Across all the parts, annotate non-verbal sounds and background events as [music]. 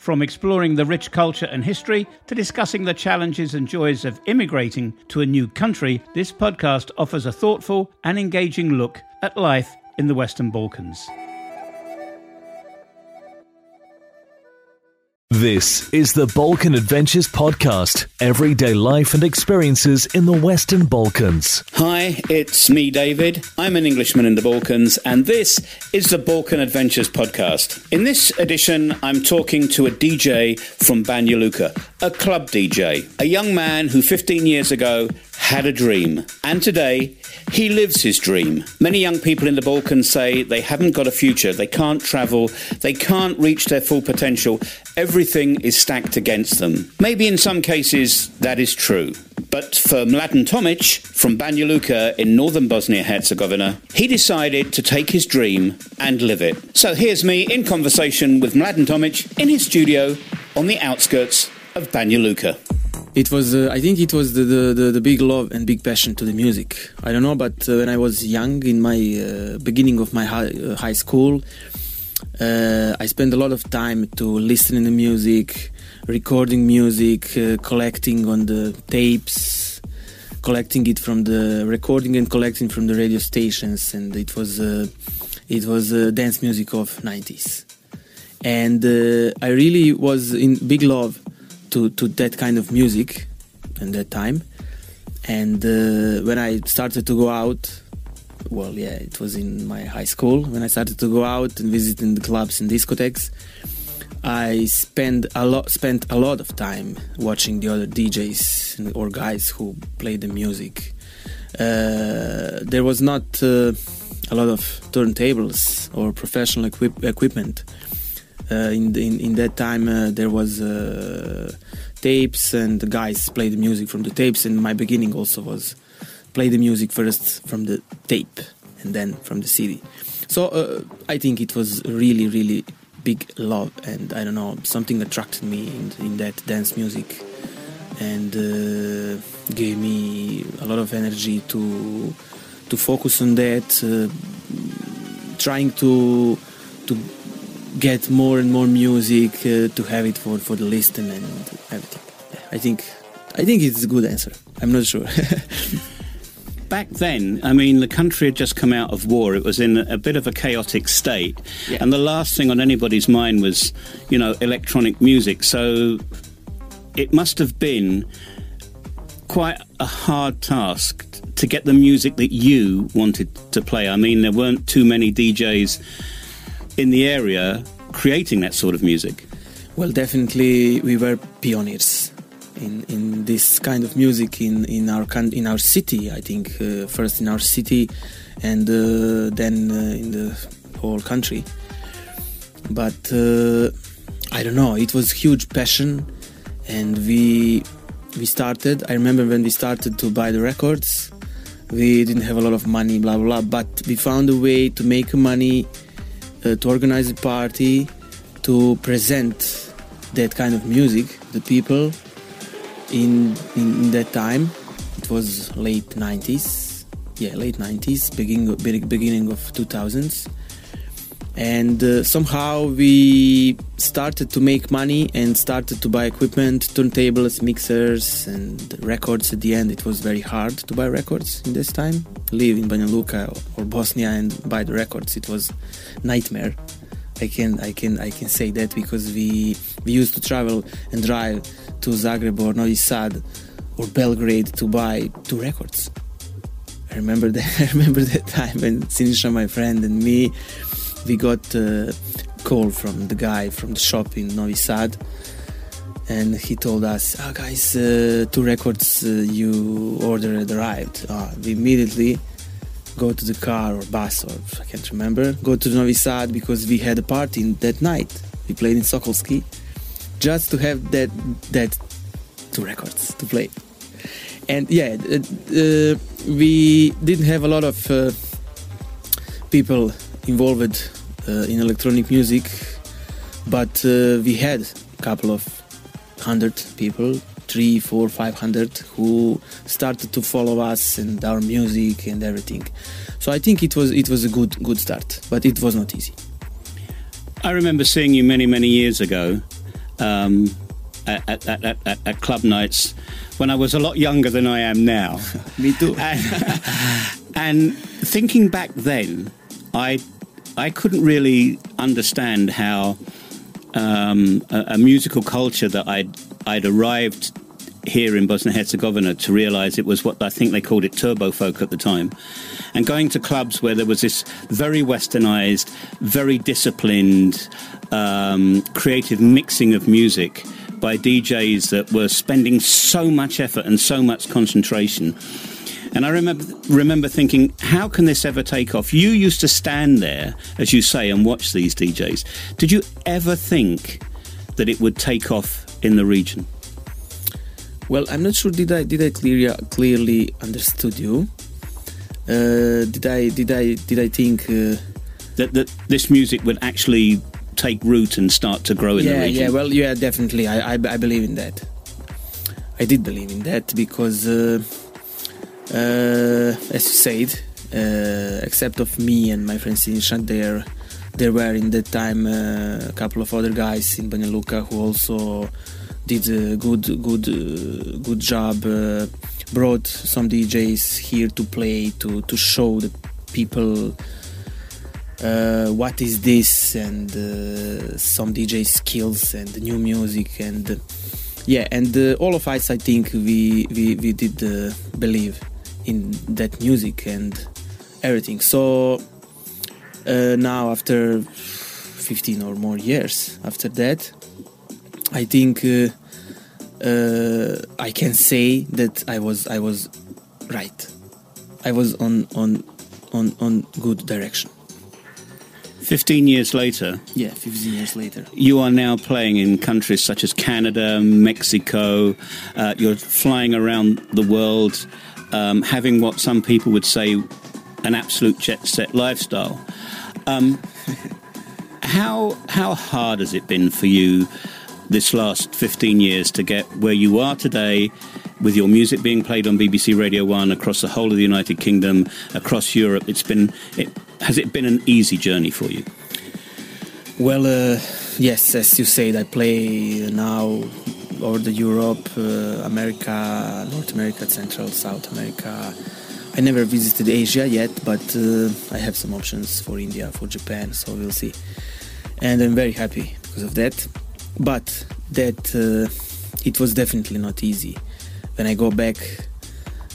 From exploring the rich culture and history to discussing the challenges and joys of immigrating to a new country, this podcast offers a thoughtful and engaging look at life in the Western Balkans. This is the Balkan Adventures Podcast everyday life and experiences in the Western Balkans. Hi, it's me, David. I'm an Englishman in the Balkans, and this is the Balkan Adventures Podcast. In this edition, I'm talking to a DJ from Banja Luka, a club DJ, a young man who 15 years ago had a dream, and today he lives his dream. Many young people in the Balkans say they haven't got a future, they can't travel, they can't reach their full potential. Everything is stacked against them. Maybe in some cases that is true. But for Mladen Tomic from Banja Luka in northern Bosnia Herzegovina, he decided to take his dream and live it. So here's me in conversation with Mladen Tomic in his studio on the outskirts of Banja Luka. It was, uh, I think, it was the, the, the, big love and big passion to the music. I don't know, but uh, when I was young, in my uh, beginning of my high, uh, high school, uh, I spent a lot of time to listening to music, recording music, uh, collecting on the tapes, collecting it from the recording and collecting from the radio stations, and it was it was dance music of 90s, and I really was in big love to to that kind of music in that time. And uh, when I started to go out, well, yeah, it was in my high school when I started to go out and visit in the clubs and discotheques. I spent a lot spent a lot of time watching the other DJs or guys who play the music. Uh, there was not uh, a lot of turntables or professional equip- equipment uh, in, in, in that time uh, there was uh, tapes and the guys played the music from the tapes and my beginning also was play the music first from the tape and then from the CD. So uh, I think it was really really big love and I don't know something attracted me in, in that dance music and uh, gave me a lot of energy to to focus on that uh, trying to to get more and more music uh, to have it for, for the listen and everything. I think I think it's a good answer. I'm not sure. [laughs] Back then, I mean, the country had just come out of war. It was in a bit of a chaotic state, yeah. and the last thing on anybody's mind was, you know, electronic music. So it must have been quite a hard task to get the music that you wanted to play. I mean, there weren't too many DJs in the area creating that sort of music? Well, definitely we were pioneers in, in this kind of music in, in our in our city. I think uh, first in our city, and uh, then uh, in the whole country. But uh, I don't know. It was huge passion, and we we started. I remember when we started to buy the records. We didn't have a lot of money, blah blah. blah but we found a way to make money uh, to organize a party to present that kind of music the people in, in, that time. It was late 90s yeah late 90s beginning beginning of 2000s and uh, somehow we started to make money and started to buy equipment turntables mixers and records at the end. It was very hard to buy records in this time. Live in Banja Luka or Bosnia and buy the records it was nightmare. I can I can I can say that because we we used to travel and drive to Zagreb or Novi Sad or Belgrade to buy two records. I remember [laughs] that I remember that time when Sinisha my friend and me we got a call from the guy from the shop in Novi Sad and he told us, oh, guys, uh, two records uh, you ordered arrived. Uh, we immediately go to the car or bus or I can't remember, go to Novi Sad because we had a party that night. We played in Sokolski just to have that that two records to play. And yeah, uh, uh, we didn't have a lot of uh, people involved uh, in electronic music, but uh, we had a couple of hundred people, three, four, five hundred, who started to follow us and our music and everything. So I think it was it was a good good start, but it was not easy. I remember seeing you many many years ago. Um, at, at, at, at, at club nights when I was a lot younger than I am now. [laughs] Me too. And, [laughs] and thinking back then, I I couldn't really understand how um, a, a, musical culture that I'd I'd arrived here in Bosnia Herzegovina to realise it was what I think they called it turbo folk at the time, and going to clubs where there was this very westernised, very disciplined, um, creative mixing of music by DJs that were spending so much effort and so much concentration and I remember remember thinking, how can this ever take off? You used to stand there, as you say, and watch these DJs. Did you ever think that it would take off in the region? Well, I'm not sure. Did I did I clearly clearly understood you? Uh, did I did I did I think uh, that that this music would actually take root and start to grow in yeah, the region? Yeah, well, yeah, definitely. I, I, I believe in that. I did believe in that because. Uh, as you said, uh, except of me and my friend Sinisha, there there were in that time uh, a couple of other guys in Banja Luka who also did a good good uh, good job. Uh, brought some DJs here to play to to show the people uh, what is this and uh, some DJ skills and new music and uh, yeah and uh, all of us I think we we, we did believe in that music and everything. So uh, now, after 15 or more years after that, I think uh, uh, I can say that I was I was right. I was on on on on good direction. 15 years later. Yeah, 15 years later. You are now playing in countries such as Canada, Mexico. Uh, you're flying around the world um, having what some people would say an absolute jet set lifestyle. Um, [laughs] how how hard has it been for you this last 15 years to get where you are today with your music being played on BBC Radio 1 across the whole of the United Kingdom across Europe it's been it, has it been an easy journey for you well uh, yes as you said I play now over the Europe, uh, America, North America, Central, South America. I never visited Asia yet, but uh, I have some options for India, for Japan, so we'll see. And I'm very happy because of that. But that uh, it was definitely not easy. When I go back,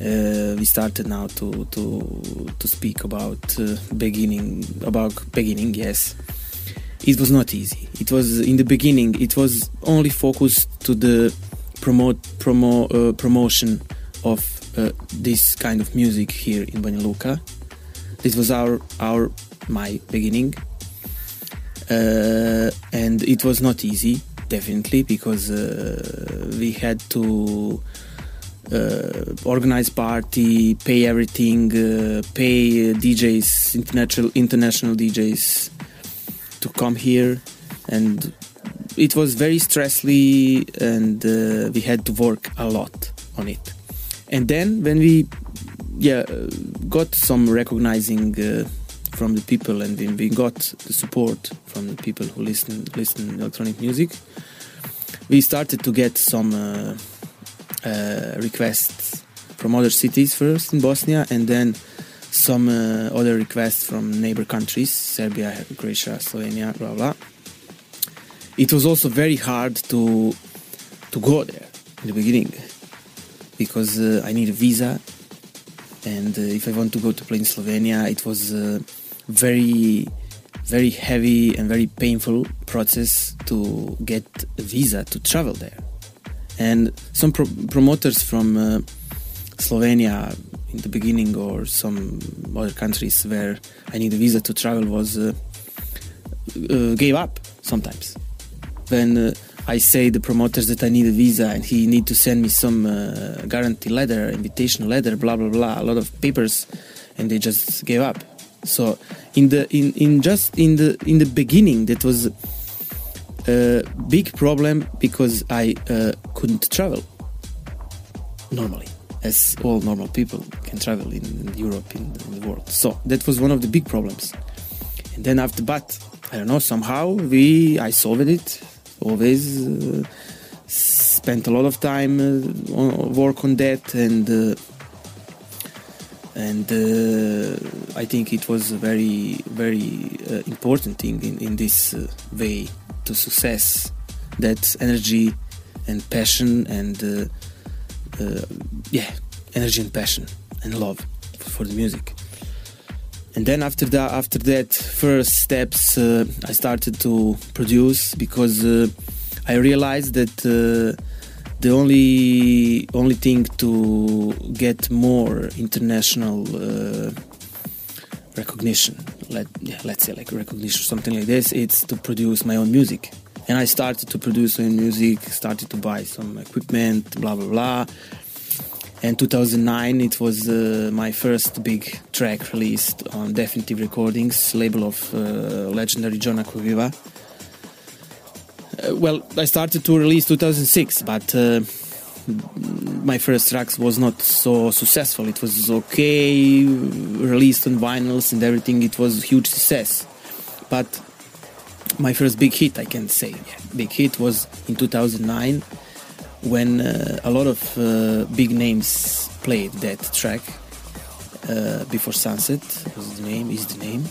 uh, we started now to to to speak about uh, beginning about beginning. Yes, it was not easy. It was in the beginning. It was only focused to the promote promo uh, promotion of uh, this kind of music here in Banja Luka. This was our our my beginning, uh, and it was not easy, definitely, because uh, we had to. Uh, organize party, pay everything, uh, pay DJs, international international DJs, to come here and it was very stressfully and uh, we had to work a lot on it. And then when we yeah got some recognizing uh, from the people and we got the support from the people who listen listen electronic music we started to get some uh, uh requests from other cities first in Bosnia and then some uh, other requests from neighbor countries Serbia, Croatia, Slovenia, blah blah. It was also very hard to to go there in the beginning because uh, I need a visa, and uh, if I want to go to play in Slovenia, it was uh, very very heavy and very painful process to get a visa to travel there. And some pro- promoters from uh, Slovenia the beginning or some other countries where I need a visa to travel was uh, uh, gave up sometimes when uh, I say the promoters that I need a visa and he need to send me some uh, guarantee letter, invitation letter, blah blah blah, a lot of papers, and they just gave up. So in the in, in just in the in the beginning that was a big problem because I uh, couldn't travel normally as all normal people can travel in, in Europe in, in the world. So that was one of the big problems. And then after that, I don't know somehow we I solved it always uh, spent a lot of time uh, on, work on that and uh, and uh, I think it was a very very uh, important thing in, in this uh, way to success that energy and passion and yeah energy and passion and love for the music. And then after that after that first steps uh, i started to produce because uh, i realized that uh, the only only thing to get more international uh, recognition let yeah, let's say like recognition something like this it's to produce my own music and i started to produce own music started to buy some equipment blah blah blah. And 2009 it was uh, my first big track released on definitive recordings label of uh, legendary john Acquaviva uh, well i started to release 2006 but uh, my first tracks was not so successful. It was okay released on vinyls and everything. It was a huge success. But my first big hit i can say. Big hit was in 2009 when uh, a lot of uh, big names played that track uh, before sunset was the name is the name.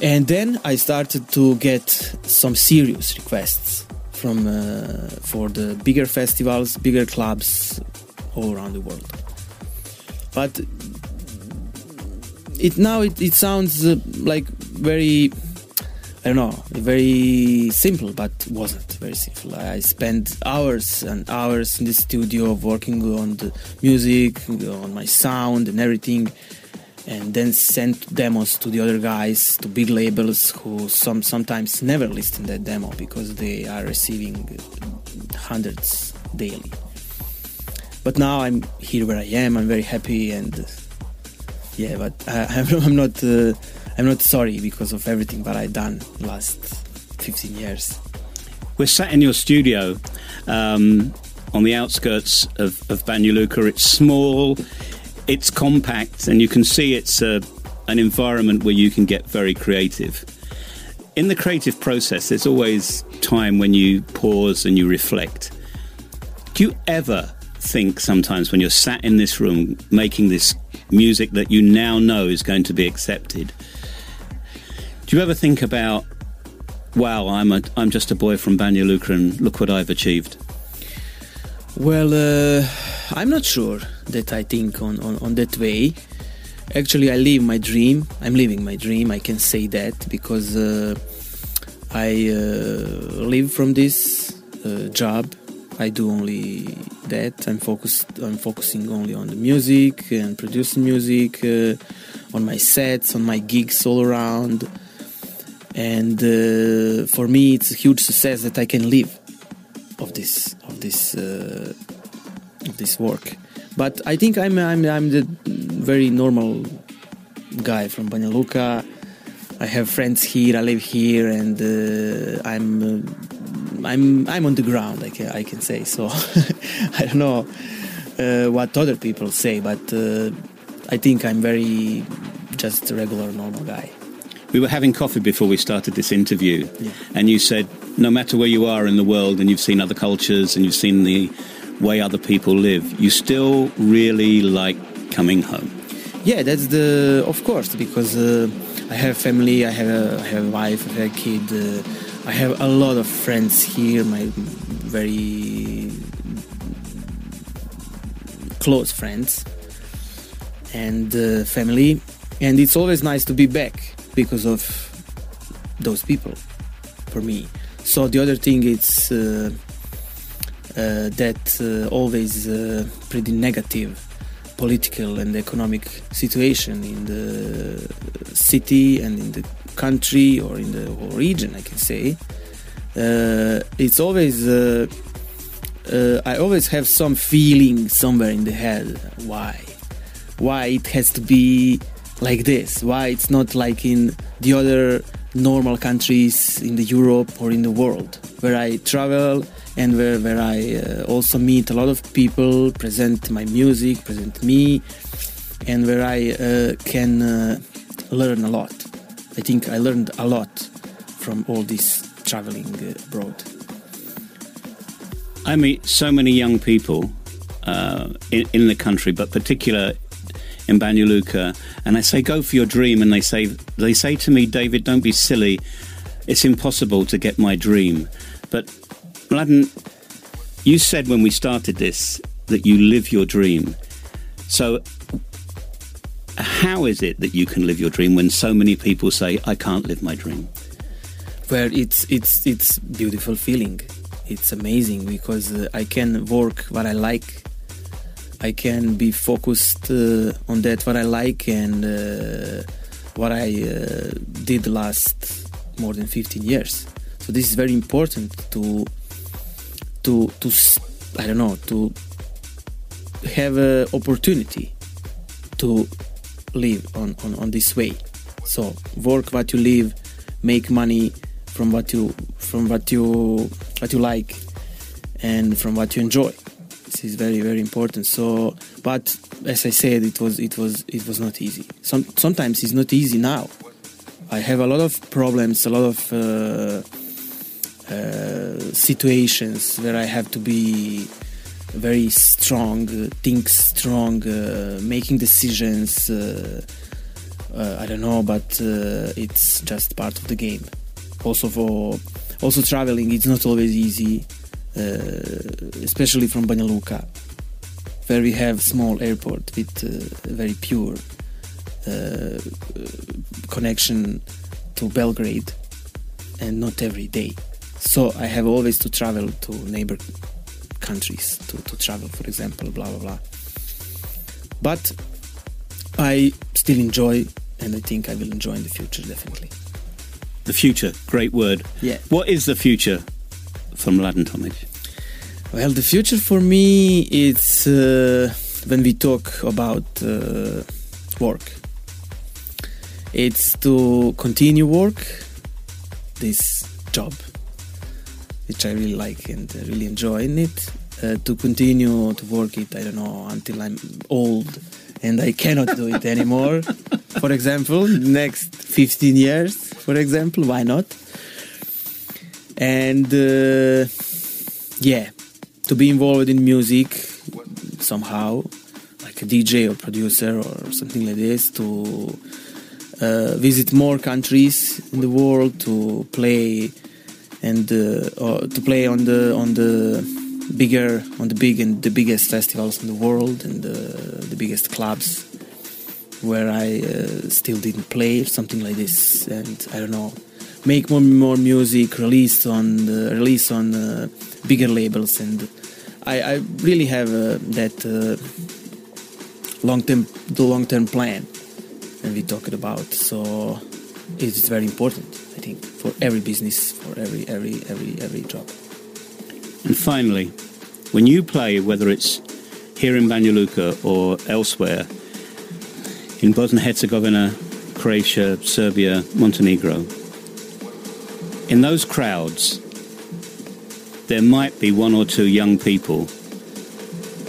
And then i started to get some serious requests from uh, for the bigger festivals bigger clubs all around the world. But it now it, it sounds uh, like very I don't know, very simple, but wasn't very simple. I spent hours and hours in the studio working on the music, on my sound and everything, and then sent demos to the other guys, to big labels who some sometimes never listen that demo because they are receiving hundreds daily. But now I'm here where I am. I'm very happy and yeah, but I, [laughs] I'm not. Uh, I'm not sorry because of everything that I've done last 15 years. We're sat in your studio um, on the outskirts of, of Banja Luka. It's small, it's compact, and you can see it's a, an environment where you can get very creative. In the creative process, there's always time when you pause and you reflect. Do you ever think sometimes when you're sat in this room making this music that you now know is going to be accepted? Do you ever think about, wow, I'm a, I'm just a boy from Banja Luka and look what I've achieved? Well, uh, I'm not sure that I think on, on, on that way. Actually, I live my dream. I'm living my dream. I can say that because uh, I uh, live from this uh, job. I do only that. I'm focused. I'm focusing only on the music and producing music, uh, on my sets, on my gigs all around and uh, for me it's a huge success that I can live of this of this uh, of this work. But I think I'm I'm I'm the very normal guy from Banja Luka. I have friends here. I live here, and uh, I'm uh, I'm I'm on the ground. I can I can say so. [laughs] I don't know uh, what other people say, but uh, I think I'm very just a regular normal guy. We were having coffee before we started this interview, yeah. and you said no matter where you are in the world and you've seen other cultures and you've seen the way other people live, you still really like coming home. Yeah, that's the of course because uh, I have family, I have a, I have a wife, I have a kid, uh, I have a lot of friends here, my very close friends and uh, family, and it's always nice to be back because of those people for me. So the other thing is uh, uh, that uh, always uh, pretty negative political and economic situation in the city and in the country or in the whole region, I can say. uh, it's always uh, I always have some feeling somewhere in the head why why it has to be like this why it's not like in the other normal countries in the Europe or in the world where I travel and where, where I uh, also meet a lot of people present my music present me and where I uh, can uh, learn a lot I think I learned a lot from all this traveling abroad. I meet so many young people uh, in, in, the country, but particular in Banja and I say, "Go for your dream," and they say, "They say to me, David, don't be silly. It's impossible to get my dream." But Mladen, you said when we started this that you live your dream. So, how is it that you can live your dream when so many people say, "I can't live my dream"? where it's it's it's beautiful feeling it's amazing because uh, i can work what i like i can be focused uh, on that what i like and uh, what i uh, did last more than 15 years. So this is very important to to to i don't know to have an opportunity to live on, on on this way. So work what you live make money from what you from what you what you like and from what you enjoy is very very important. So but as i said it was it was it was not easy. Some, sometimes it's not easy now. I have a lot of problems a lot of uh, uh, situations where i have to be very strong uh, think strong uh, making decisions uh, uh, i don't know but it's just part of the game. Also for also traveling it's not always easy especially from Banja Luka where we have small airport with uh, very pure uh, connection to Belgrade and not every day so I have always to travel to neighbor countries to, to travel for example blah blah blah but I still enjoy and I think I will enjoy in the future definitely the future, great word. Yeah. What is the future for Mladen Tomic? Well, the future for me is uh, when we talk about uh, work. It's to continue work, this job, which I really like and really enjoy in it. Uh, to continue to work it, I don't know, until I'm old and I cannot do it anymore. [laughs] for example, next 15 years, for example, why not? And uh, yeah, to be involved in music somehow, like a DJ or producer or something like this, to uh, visit more countries in the world, to play and uh, to play on the on the bigger on the big and the biggest festivals in the world and the, the biggest clubs where I uh, still didn't play something like this. And I don't know make more more music released on the, release on uh, bigger labels. And I, I really have uh, that uh, long term the long term plan and we talked about. So it's very important I think for every business for every every every every job. And finally, when you play, whether it's here in Banja Luka or elsewhere, in Bosnia Herzegovina, Croatia, Serbia, Montenegro, in those crowds, there might be one or two young people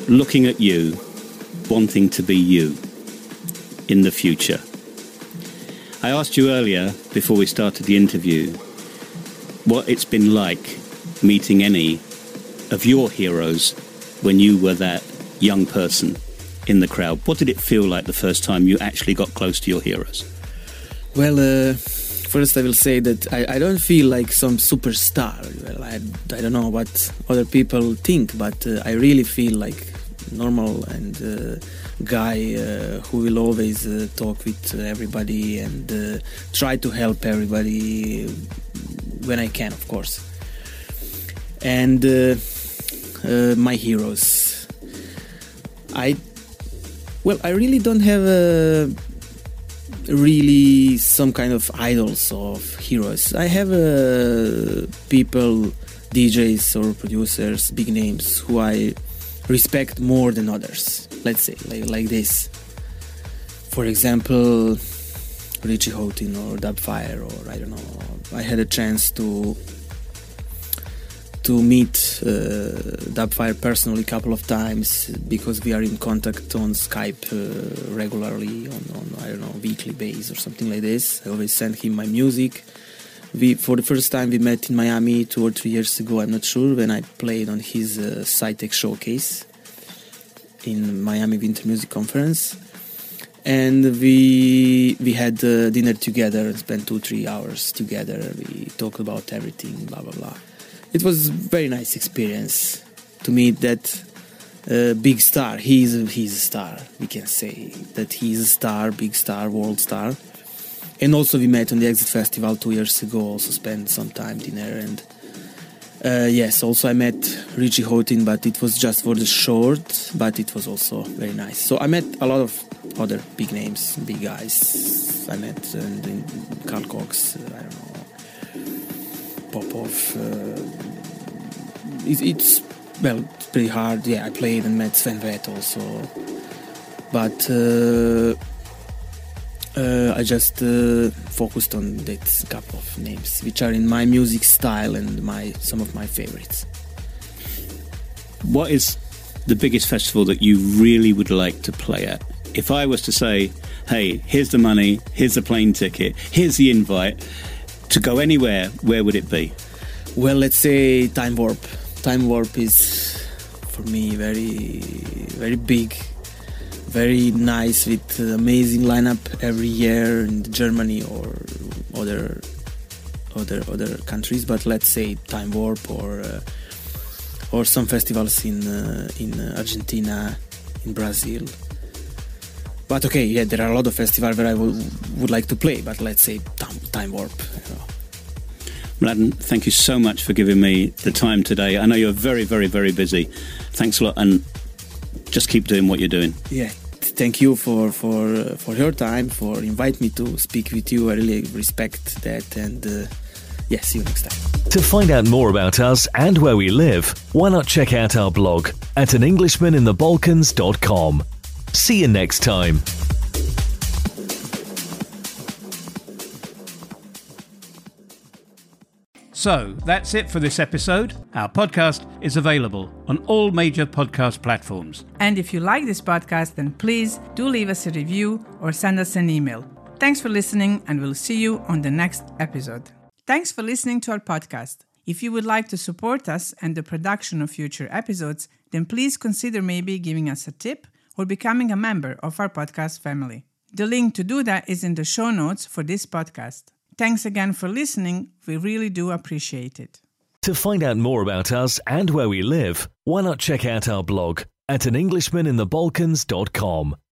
looking at you, wanting to be you in the future. I asked you earlier, before we started the interview, what it's been like meeting any of your heroes when you were that young person in the crowd? What did it feel like the first time you actually got close to your heroes? Well, uh, first I will say that I, I, don't feel like some superstar. Well, I, I don't know what other people think, but uh, I really feel like normal and uh, guy uh, who will always uh, talk with everybody and uh, try to help everybody when I can, of course. And uh, my heroes. I well, I really don't have a really some kind of idols of heroes. I have uh, people, DJs or producers, big names who I respect more than others. Let's say like, like this. For example, Richie Hawtin or Dubfire or I don't know. I had a chance to to meet uh, Dubfire personally a couple of times because we are in contact on Skype uh, regularly on, on I don't know weekly base or something like this. I always send him my music. We for the first time we met in Miami two or three years ago. I'm not sure when I played on his uh, showcase in Miami Winter Music Conference, and we we had uh, dinner together and spent two three hours together. We talked about everything, blah blah blah it was very nice experience to meet that uh, big star. He's a, he's a star. We can say that he's a star, big star, world star. And also we met on the Exit Festival two years ago. Also spent some time dinner and uh, yes. Also I met Richie Hawtin, but it was just for the short. But it was also very nice. So I met a lot of other big names, big guys. I met uh, Carl Cox. Uh, Popof. Uh, it, it's well, it's pretty hard. Yeah, I played and met Sven Väth also, but uh, uh, I just uh, focused on that couple of names, which are in my music style and my some of my favorites. What is the biggest festival that you really would like to play at? If I was to say, "Hey, here's the money, here's the plane ticket, here's the invite," to go anywhere, where would it be? Well, let's say Time Warp. Time Warp is for me very, very big, very nice with amazing lineup every year in Germany or other other other countries. But let's say Time Warp or uh, or some festivals in uh, in Argentina, in Brazil. But okay, yeah, there are a lot of festivals where I would, would like to play. But let's say Time, time Warp. You know. Mladen, thank you so much for giving me the time today. I know you're very, very, very busy. Thanks a lot, and just keep doing what you're doing. Yeah, thank you for for uh, for your time, for invite me to speak with you. I really respect that, and uh, yeah, see you next time. To find out more about us and where we live, why not check out our blog at an Englishman.in.the.Balkans.com. See you next time. So that's it for this episode. Our podcast is available on all major podcast platforms. And if you like this podcast, then please do leave us a review or send us an email. Thanks for listening, and we'll see you on the next episode. Thanks for listening to our podcast. If you would like to support us and the production of future episodes, then please consider maybe giving us a tip or becoming a member of our podcast family. The link to do that is in the show notes for this podcast. Thanks again for listening. We really do appreciate it. To find out more about us and where we live, why not check out our blog at an